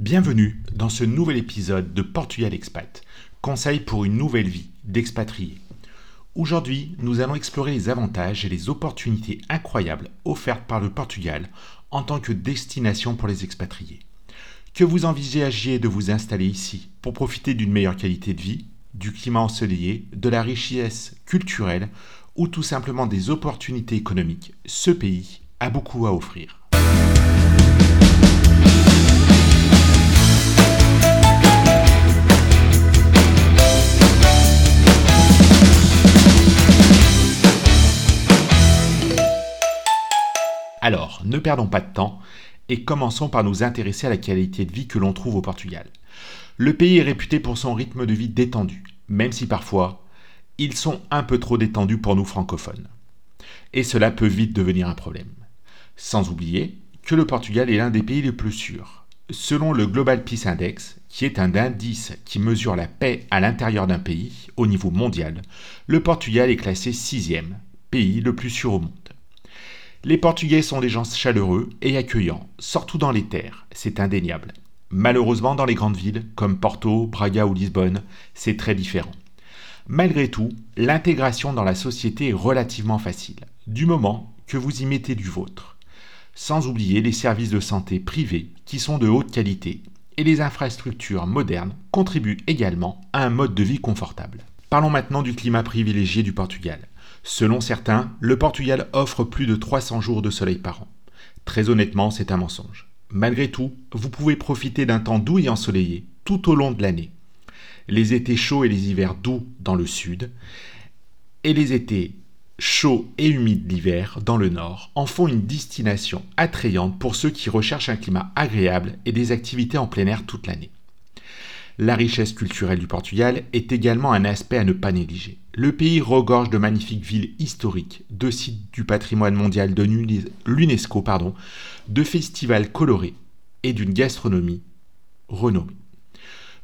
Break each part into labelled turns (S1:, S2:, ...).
S1: Bienvenue dans ce nouvel épisode de Portugal Expat, conseil pour une nouvelle vie d'expatrié. Aujourd'hui, nous allons explorer les avantages et les opportunités incroyables offertes par le Portugal en tant que destination pour les expatriés. Que vous envisagiez de vous installer ici pour profiter d'une meilleure qualité de vie, du climat ensoleillé, de la richesse culturelle ou tout simplement des opportunités économiques, ce pays a beaucoup à offrir. Alors, ne perdons pas de temps et commençons par nous intéresser à la qualité de vie que l'on trouve au Portugal. Le pays est réputé pour son rythme de vie détendu, même si parfois ils sont un peu trop détendus pour nous francophones. Et cela peut vite devenir un problème. Sans oublier que le Portugal est l'un des pays les plus sûrs. Selon le Global Peace Index, qui est un indice qui mesure la paix à l'intérieur d'un pays au niveau mondial, le Portugal est classé sixième pays le plus sûr au monde. Les Portugais sont des gens chaleureux et accueillants, surtout dans les terres, c'est indéniable. Malheureusement, dans les grandes villes, comme Porto, Braga ou Lisbonne, c'est très différent. Malgré tout, l'intégration dans la société est relativement facile, du moment que vous y mettez du vôtre. Sans oublier les services de santé privés qui sont de haute qualité et les infrastructures modernes contribuent également à un mode de vie confortable. Parlons maintenant du climat privilégié du Portugal. Selon certains, le Portugal offre plus de 300 jours de soleil par an. Très honnêtement, c'est un mensonge. Malgré tout, vous pouvez profiter d'un temps doux et ensoleillé tout au long de l'année. Les étés chauds et les hivers doux dans le sud, et les étés chauds et humides l'hiver dans le nord en font une destination attrayante pour ceux qui recherchent un climat agréable et des activités en plein air toute l'année. La richesse culturelle du Portugal est également un aspect à ne pas négliger. Le pays regorge de magnifiques villes historiques, de sites du patrimoine mondial de l'UNESCO, de festivals colorés et d'une gastronomie renommée.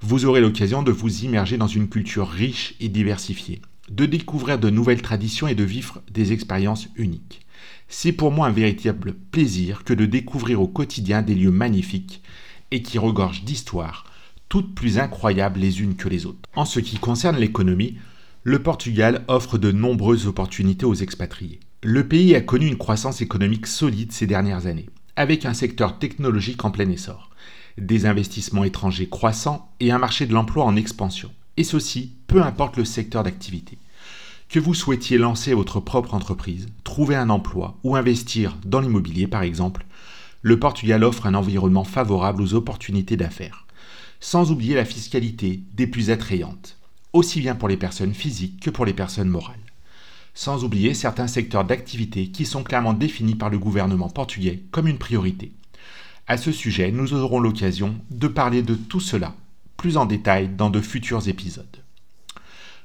S1: Vous aurez l'occasion de vous immerger dans une culture riche et diversifiée, de découvrir de nouvelles traditions et de vivre des expériences uniques. C'est pour moi un véritable plaisir que de découvrir au quotidien des lieux magnifiques et qui regorgent d'histoire, toutes plus incroyables les unes que les autres. En ce qui concerne l'économie, le Portugal offre de nombreuses opportunités aux expatriés. Le pays a connu une croissance économique solide ces dernières années, avec un secteur technologique en plein essor, des investissements étrangers croissants et un marché de l'emploi en expansion. Et ceci, peu importe le secteur d'activité. Que vous souhaitiez lancer votre propre entreprise, trouver un emploi ou investir dans l'immobilier par exemple, le Portugal offre un environnement favorable aux opportunités d'affaires sans oublier la fiscalité des plus attrayantes, aussi bien pour les personnes physiques que pour les personnes morales. Sans oublier certains secteurs d'activité qui sont clairement définis par le gouvernement portugais comme une priorité. À ce sujet, nous aurons l'occasion de parler de tout cela plus en détail dans de futurs épisodes.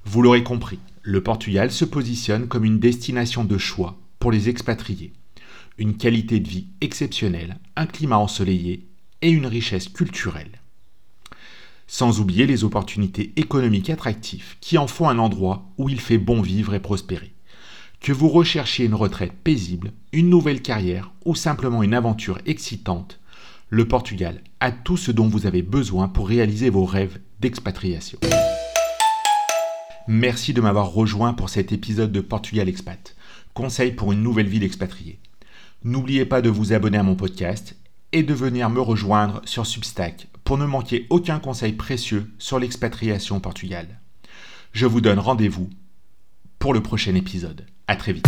S1: Vous l'aurez compris, le Portugal se positionne comme une destination de choix pour les expatriés. Une qualité de vie exceptionnelle, un climat ensoleillé et une richesse culturelle sans oublier les opportunités économiques attractives qui en font un endroit où il fait bon vivre et prospérer. Que vous recherchiez une retraite paisible, une nouvelle carrière ou simplement une aventure excitante, le Portugal a tout ce dont vous avez besoin pour réaliser vos rêves d'expatriation. Merci de m'avoir rejoint pour cet épisode de Portugal Expat, conseil pour une nouvelle vie d'expatrié. N'oubliez pas de vous abonner à mon podcast et de venir me rejoindre sur Substack pour ne manquer aucun conseil précieux sur l'expatriation au Portugal. Je vous donne rendez-vous pour le prochain épisode. À très vite.